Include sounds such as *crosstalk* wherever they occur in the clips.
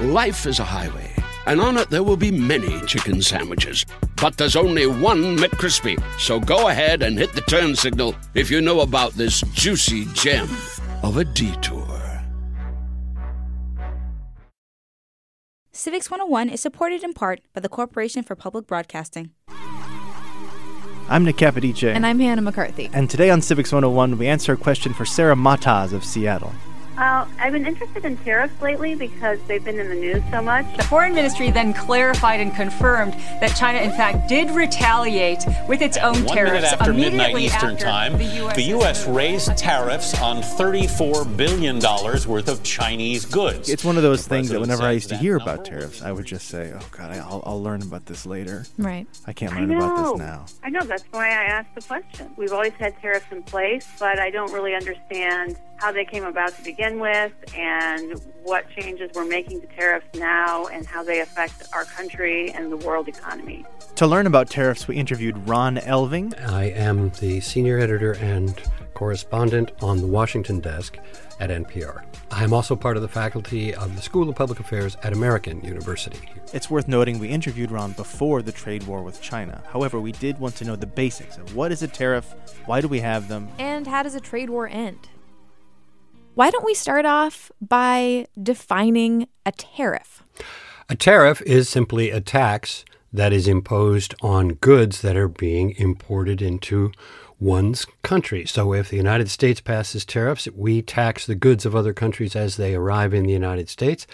Life is a highway, and on it there will be many chicken sandwiches. But there's only one McCrispy. So go ahead and hit the turn signal if you know about this juicy gem of a detour. Civics 101 is supported in part by the Corporation for Public Broadcasting. I'm Nick Capodice. And I'm Hannah McCarthy. And today on Civics 101, we answer a question for Sarah Mataz of Seattle. Uh, I've been interested in tariffs lately because they've been in the news so much. The Foreign Ministry then clarified and confirmed that China, in fact, did retaliate with its own One tariffs. minute after midnight Eastern after Time, the U.S. the U.S. raised tariffs on $34 billion worth of Chinese goods. It's one of those The things that whenever I used to hear about tariffs, I would just say, oh, God, I'll, I'll learn about this later. Right. I can't learn know. about this now. I know. That's why I asked the question. We've always had tariffs in place, but I don't really understand how they came about to begin with and what changes we're making to tariffs now and how they affect our country and the world economy. To learn about tariffs, we interviewed Ron Elving. I am the senior editor and correspondent on the Washington desk at NPR. I am also part of the faculty of the School of Public Affairs at American University. It's worth noting we interviewed Ron before the trade war with China. However, we did want to know the basics of what is a tariff, why do we have them, And how does a trade war end? Why don't we start off by defining a tariff? A tariff is simply a tax that is imposed on goods that are being imported into one's country. So if the United States passes tariffs, we tax the goods of other countries as they arrive in the United States,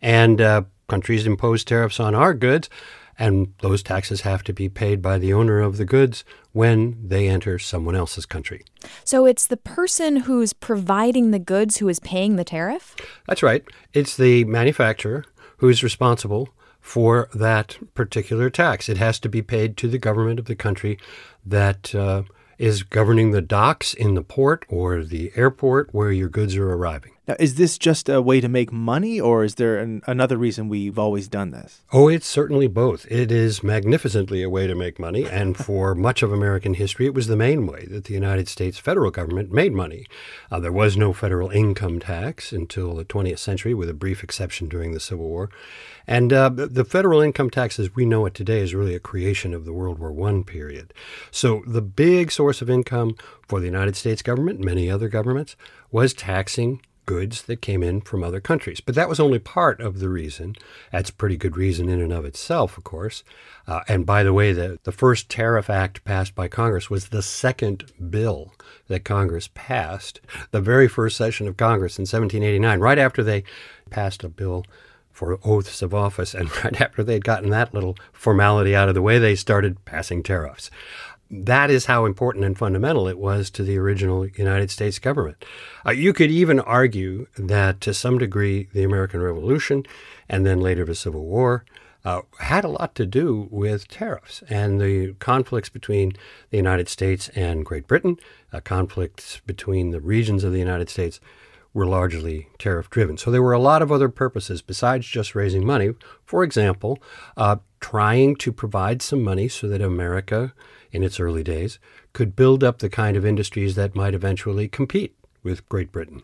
and uh, countries impose tariffs on our goods. And those taxes have to be paid by the owner of the goods when they enter someone else's country. So it's the person who's providing the goods who is paying the tariff? That's right. It's the manufacturer who is responsible for that particular tax. It has to be paid to the government of the country that uh, is governing the docks in the port or the airport where your goods are arriving. Now, is this just a way to make money, or is there an, another reason we've always done this? Oh, it's certainly both. It is magnificently a way to make money, and *laughs* for much of American history, it was the main way that the United States federal government made money. Uh, there was no federal income tax until the 20th century, with a brief exception during the Civil War. And uh, the federal income tax, as we know it today, is really a creation of the World War I period. So the big source of income for the United States government, many other governments, was taxing goods that came in from other countries. But that was only part of the reason. That's pretty good reason in and of itself, of course. Uh, and by the way, the, the first Tariff Act passed by Congress was the second bill that Congress passed, the very first session of Congress in 1789, right after they passed a bill for oaths of office. And *laughs* right after they'd gotten that little formality out of the way, they started passing tariffs. That is how important and fundamental it was to the original United States government. Uh, you could even argue that to some degree, the American Revolution and then later the Civil War uh, had a lot to do with tariffs and the conflicts between the United States and Great Britain, uh, conflicts between the regions of the United States were largely tariff driven. So there were a lot of other purposes besides just raising money. For example, uh, trying to provide some money so that America, in its early days, could build up the kind of industries that might eventually compete with Great Britain.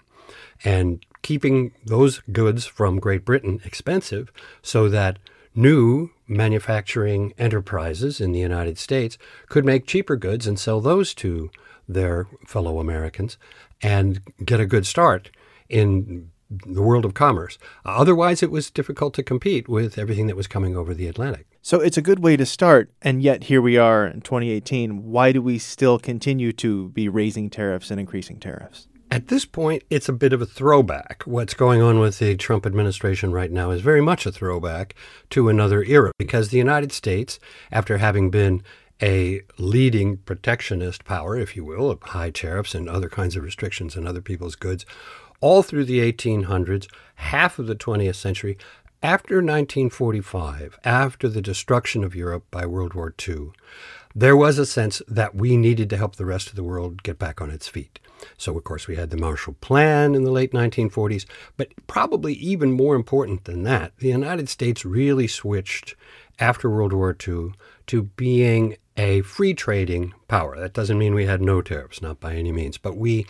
And keeping those goods from Great Britain expensive so that new manufacturing enterprises in the United States could make cheaper goods and sell those to their fellow Americans and get a good start in the world of commerce. Otherwise, it was difficult to compete with everything that was coming over the Atlantic. So it's a good way to start, and yet here we are in 2018. Why do we still continue to be raising tariffs and increasing tariffs? At this point, it's a bit of a throwback. What's going on with the Trump administration right now is very much a throwback to another era because the United States, after having been a leading protectionist power, if you will, of high tariffs and other kinds of restrictions on other people's goods all through the 1800s, half of the 20th century, after 1945, after the destruction of Europe by World War II, there was a sense that we needed to help the rest of the world get back on its feet. So, of course, we had the Marshall Plan in the late 1940s, but probably even more important than that, the United States really switched after World War II to being a free trading power. That doesn't mean we had no tariffs, not by any means, but we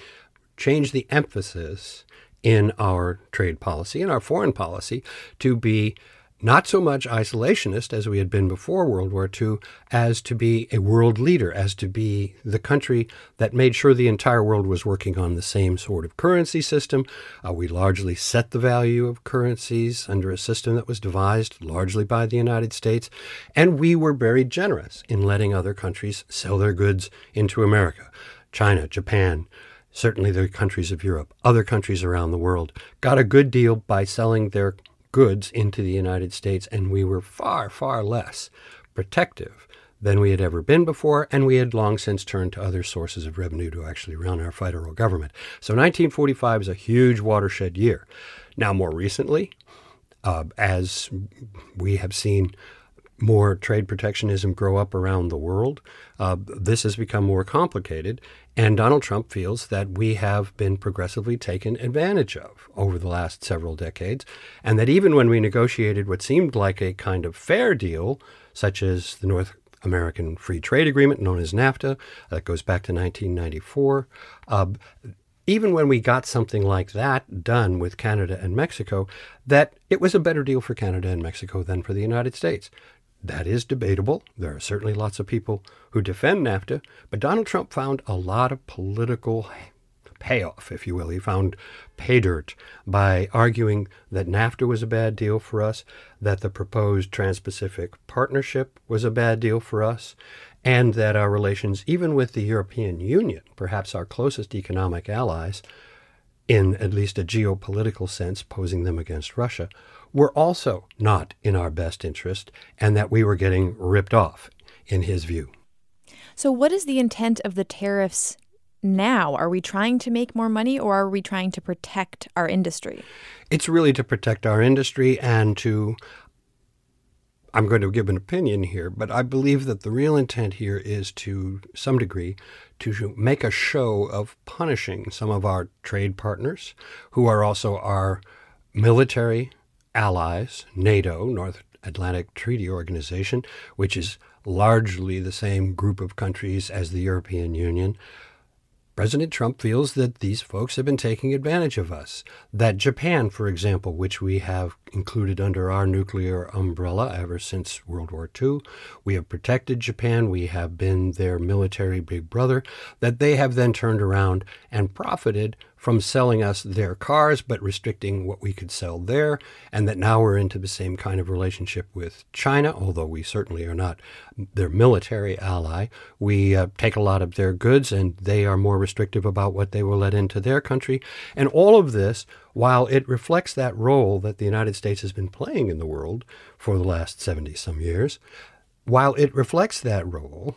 changed the emphasis in our trade policy and our foreign policy to be not so much isolationist as we had been before World War II, as to be a world leader, as to be the country that made sure the entire world was working on the same sort of currency system. Uh, we largely set the value of currencies under a system that was devised largely by the United States, and we were very generous in letting other countries sell their goods into America. China, Japan, certainly the countries of Europe, other countries around the world, got a good deal by selling their goods into the United States, and we were far, far less protective than we had ever been before, and we had long since turned to other sources of revenue to actually run our federal government. So 1945 is a huge watershed year. Now, more recently, uh, as we have seen more trade protectionism grow up around the world, uh, this has become more complicated. And Donald Trump feels that we have been progressively taken advantage of over the last several decades. And that even when we negotiated what seemed like a kind of fair deal, such as the North American Free Trade Agreement, known as NAFTA, that goes back to 1994. Uh, even when we got something like that done with Canada and Mexico, that it was a better deal for Canada and Mexico than for the United States. That is debatable. There are certainly lots of people who defend NAFTA, but Donald Trump found a lot of political payoff, if you will. He found pay dirt by arguing that NAFTA was a bad deal for us, that the proposed Trans Pacific Partnership was a bad deal for us, and that our relations, even with the European Union, perhaps our closest economic allies, in at least a geopolitical sense, posing them against Russia, were also not in our best interest and that we were getting ripped off, in his view. So, what is the intent of the tariffs now? Are we trying to make more money or are we trying to protect our industry? It's really to protect our industry and to. I'm going to give an opinion here, but I believe that the real intent here is to some degree to make a show of punishing some of our trade partners who are also our military allies, NATO, North Atlantic Treaty Organization, which is largely the same group of countries as the European Union, President Trump feels that these folks have been taking advantage of us. That Japan, for example, which we have included under our nuclear umbrella ever since World War II, we have protected Japan, we have been their military big brother, that they have then turned around and profited from selling us their cars, but restricting what we could sell there, and that now we're into the same kind of relationship with China, although we certainly are not their military ally. We uh, take a lot of their goods, and they are more restrictive about what they will let into their country. And all of this, while it reflects that role that the United States has been playing in the world for the last 70 some years, while it reflects that role,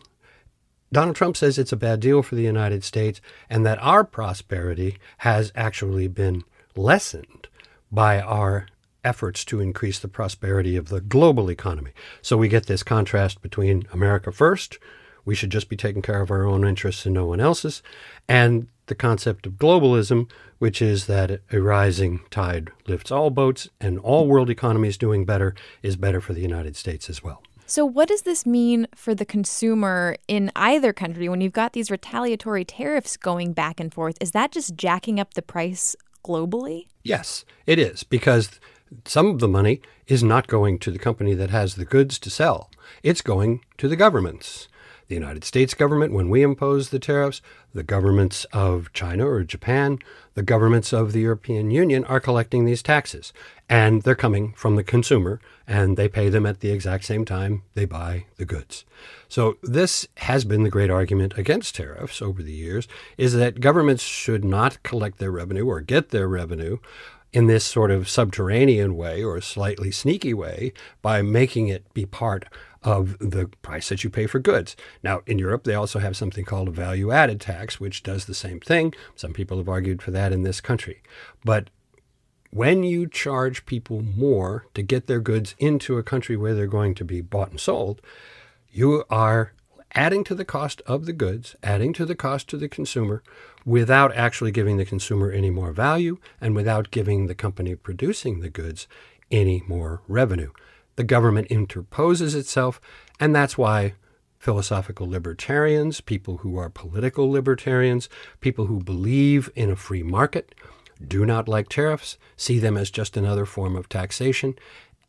Donald Trump says it's a bad deal for the United States and that our prosperity has actually been lessened by our efforts to increase the prosperity of the global economy. So we get this contrast between America first, we should just be taking care of our own interests and no one else's, and the concept of globalism, which is that a rising tide lifts all boats and all world economies doing better is better for the United States as well. So, what does this mean for the consumer in either country when you've got these retaliatory tariffs going back and forth? Is that just jacking up the price globally? Yes, it is, because some of the money is not going to the company that has the goods to sell, it's going to the governments the United States government when we impose the tariffs, the governments of China or Japan, the governments of the European Union are collecting these taxes. And they're coming from the consumer, and they pay them at the exact same time they buy the goods. So this has been the great argument against tariffs over the years, is that governments should not collect their revenue or get their revenue in this sort of subterranean way or slightly sneaky way by making it be part of the price that you pay for goods. Now, in Europe, they also have something called a value added tax, which does the same thing. Some people have argued for that in this country. But when you charge people more to get their goods into a country where they're going to be bought and sold, you are adding to the cost of the goods, adding to the cost to the consumer without actually giving the consumer any more value and without giving the company producing the goods any more revenue. The government interposes itself, and that's why philosophical libertarians, people who are political libertarians, people who believe in a free market, do not like tariffs, see them as just another form of taxation,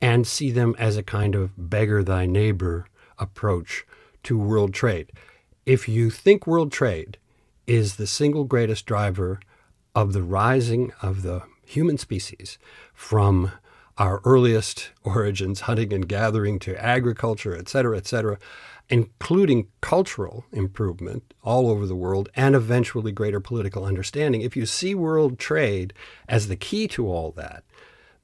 and see them as a kind of beggar thy neighbor approach to world trade. If you think world trade is the single greatest driver of the rising of the human species from our earliest *laughs* origins, hunting and gathering, to agriculture, et cetera, et cetera, including cultural improvement all over the world and eventually greater political understanding. If you see world trade as the key to all that,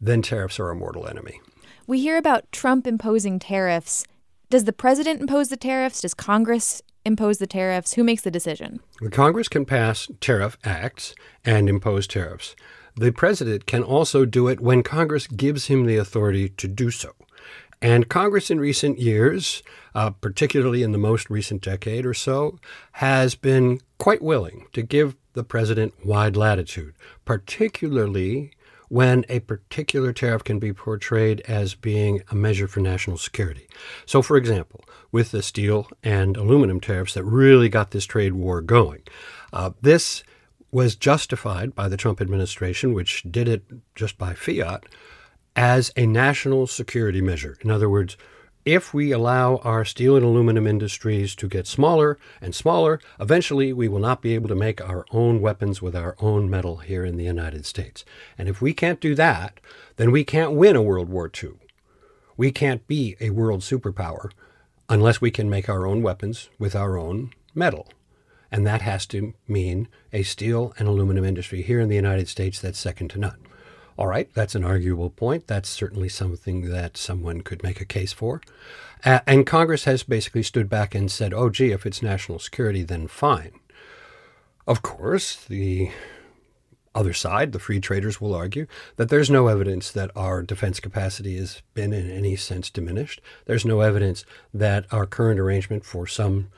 then tariffs are a mortal enemy. We hear about Trump imposing tariffs. Does the president impose the tariffs? Does Congress impose the tariffs? Who makes the decision? The Congress can pass tariff acts and impose tariffs. The president can also do it when Congress gives him the authority to do so. And Congress in recent years, uh, particularly in the most recent decade or so, has been quite willing to give the president wide latitude, particularly when a particular tariff can be portrayed as being a measure for national security. So, for example, with the steel and aluminum tariffs that really got this trade war going, uh, this was justified by the Trump administration, which did it just by fiat, as a national security measure. In other words, if we allow our steel and aluminum industries to get smaller and smaller, eventually we will not be able to make our own weapons with our own metal here in the United States. And if we can't do that, then we can't win a World War II. We can't be a world superpower unless we can make our own weapons with our own metal. And that has to mean a steel and aluminum industry here in the United States that's second to none. All right, that's an arguable point. That's certainly something that someone could make a case for. Uh, and Congress has basically stood back and said, oh, gee, if it's national security, then fine. Of course, the other side, the free traders, will argue that there's no evidence that our defense capacity has been in any sense diminished. There's no evidence that our current arrangement for some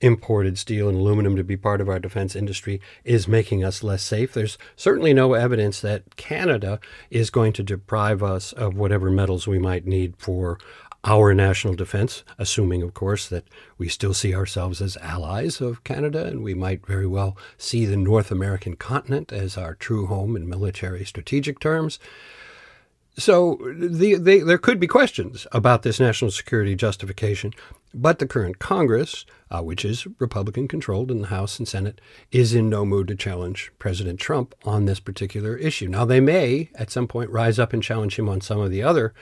imported steel and aluminum to be part of our defense industry is making us less safe. There's certainly no evidence that Canada is going to deprive us of whatever metals we might need for our national defense, assuming, of course, that we still see ourselves as allies of Canada and we might very well see the North American continent as our true home in military strategic terms. So the, the, there could be questions about this national security justification, but the current Congress, uh, which is Republican controlled in the House and Senate, is in no mood to challenge President Trump on this particular issue. Now, they may at some point rise up and challenge him on some of the other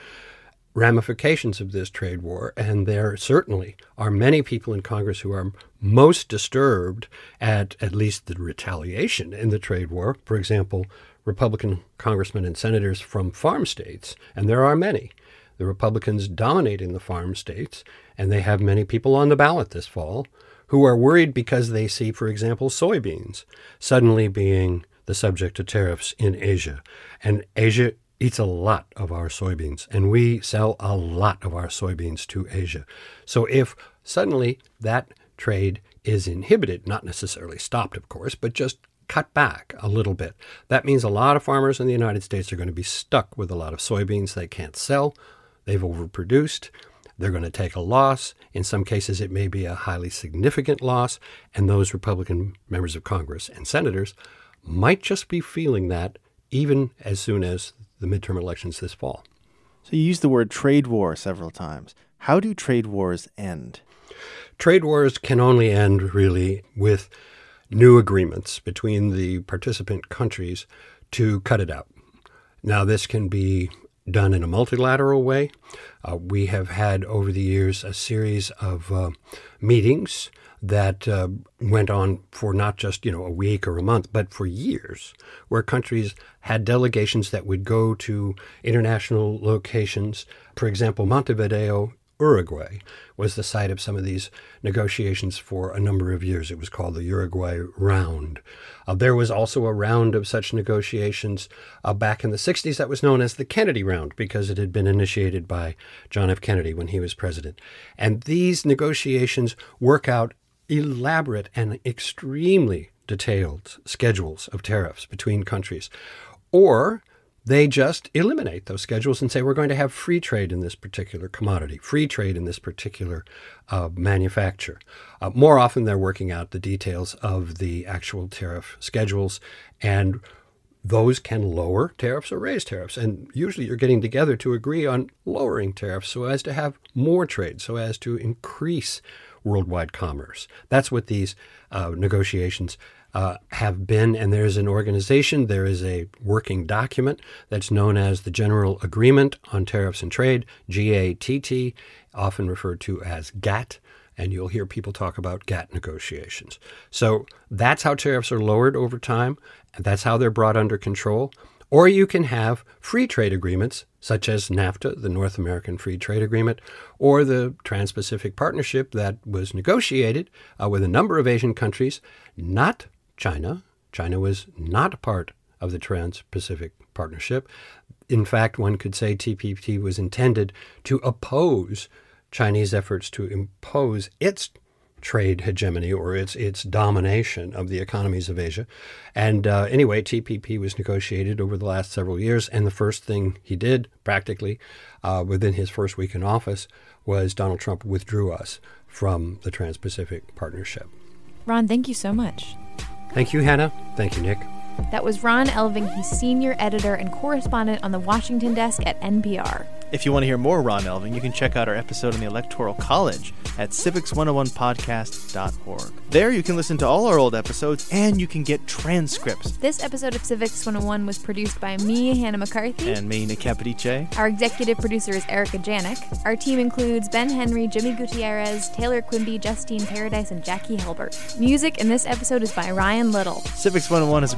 ramifications of this trade war, and there certainly are many people in Congress who are most disturbed at at least the retaliation in the trade war. For example, Republican congressmen and senators from farm states, and there are many. The Republicans dominate in the farm states, and they have many people on the ballot this fall who are worried because they see, for example, soybeans suddenly being the subject of tariffs in Asia. And Asia eats a lot of our soybeans, and we sell a lot of our soybeans to Asia. So if suddenly that trade is inhibited, not necessarily stopped, of course, but just cut back a little bit. That means a lot of farmers in the United States are going to be stuck with a lot of soybeans they can't sell. They've overproduced. They're going to take a loss. In some cases, it may be a highly significant loss. And those Republican members of Congress and senators might just be feeling that even as soon as the midterm elections this fall. So you used the word trade war several times. How do trade wars end? Trade wars can only end really with new agreements between the participant countries to cut it out. Now, this can be done in a multilateral way. Uh, we have had over the years a series of uh, meetings that uh, went on for not just you know a week or a month, but for years, where countries had delegations that would go to international locations. For example, Montevideo Uruguay was the site of some of these negotiations for a number of years. It was called the Uruguay Round. Uh, there was also a round of such negotiations uh, back in the 60s that was known as the Kennedy Round because it had been initiated by John F. Kennedy when he was president. And these negotiations work out elaborate and extremely detailed schedules of tariffs between countries. Or they just eliminate those schedules and say we're going to have free trade in this particular commodity, free trade in this particular uh, manufacture. Uh, more often, they're working out the details of the actual tariff schedules, and those can lower tariffs or raise tariffs. And usually, you're getting together to agree on lowering tariffs so as to have more trade, so as to increase worldwide commerce. That's what these uh, negotiations uh, have been, and there's an organization, there is a working document that's known as the General Agreement on Tariffs and Trade, GATT, often referred to as GATT, and you'll hear people talk about GATT negotiations. So that's how tariffs are lowered over time, and that's how they're brought under control. Or you can have free trade agreements, such as NAFTA, the North American Free Trade Agreement, or the Trans Pacific Partnership that was negotiated uh, with a number of Asian countries, not China. China was not part of the Trans Pacific Partnership. In fact, one could say TPP was intended to oppose Chinese efforts to impose its trade hegemony or its its domination of the economies of Asia. And uh, anyway, TPP was negotiated over the last several years, and the first thing he did, practically, uh, within his first week in office, was Donald Trump withdrew us from the Trans-Pacific Partnership. Ron, thank you so much. Thank you, Hannah. Thank you, Nick. That was Ron Elving. He's senior editor and correspondent on the Washington desk at NPR. If you want to hear more Ron Elving, you can check out our episode on the Electoral College at civics101podcast.org. There you can listen to all our old episodes and you can get transcripts. This episode of Civics 101 was produced by me, Hannah McCarthy. And me, Nick Capodice. Our executive producer is Erica Janik. Our team includes Ben Henry, Jimmy Gutierrez, Taylor Quimby, Justine Paradise, and Jackie Hilbert. Music in this episode is by Ryan Little. Civics 101 is a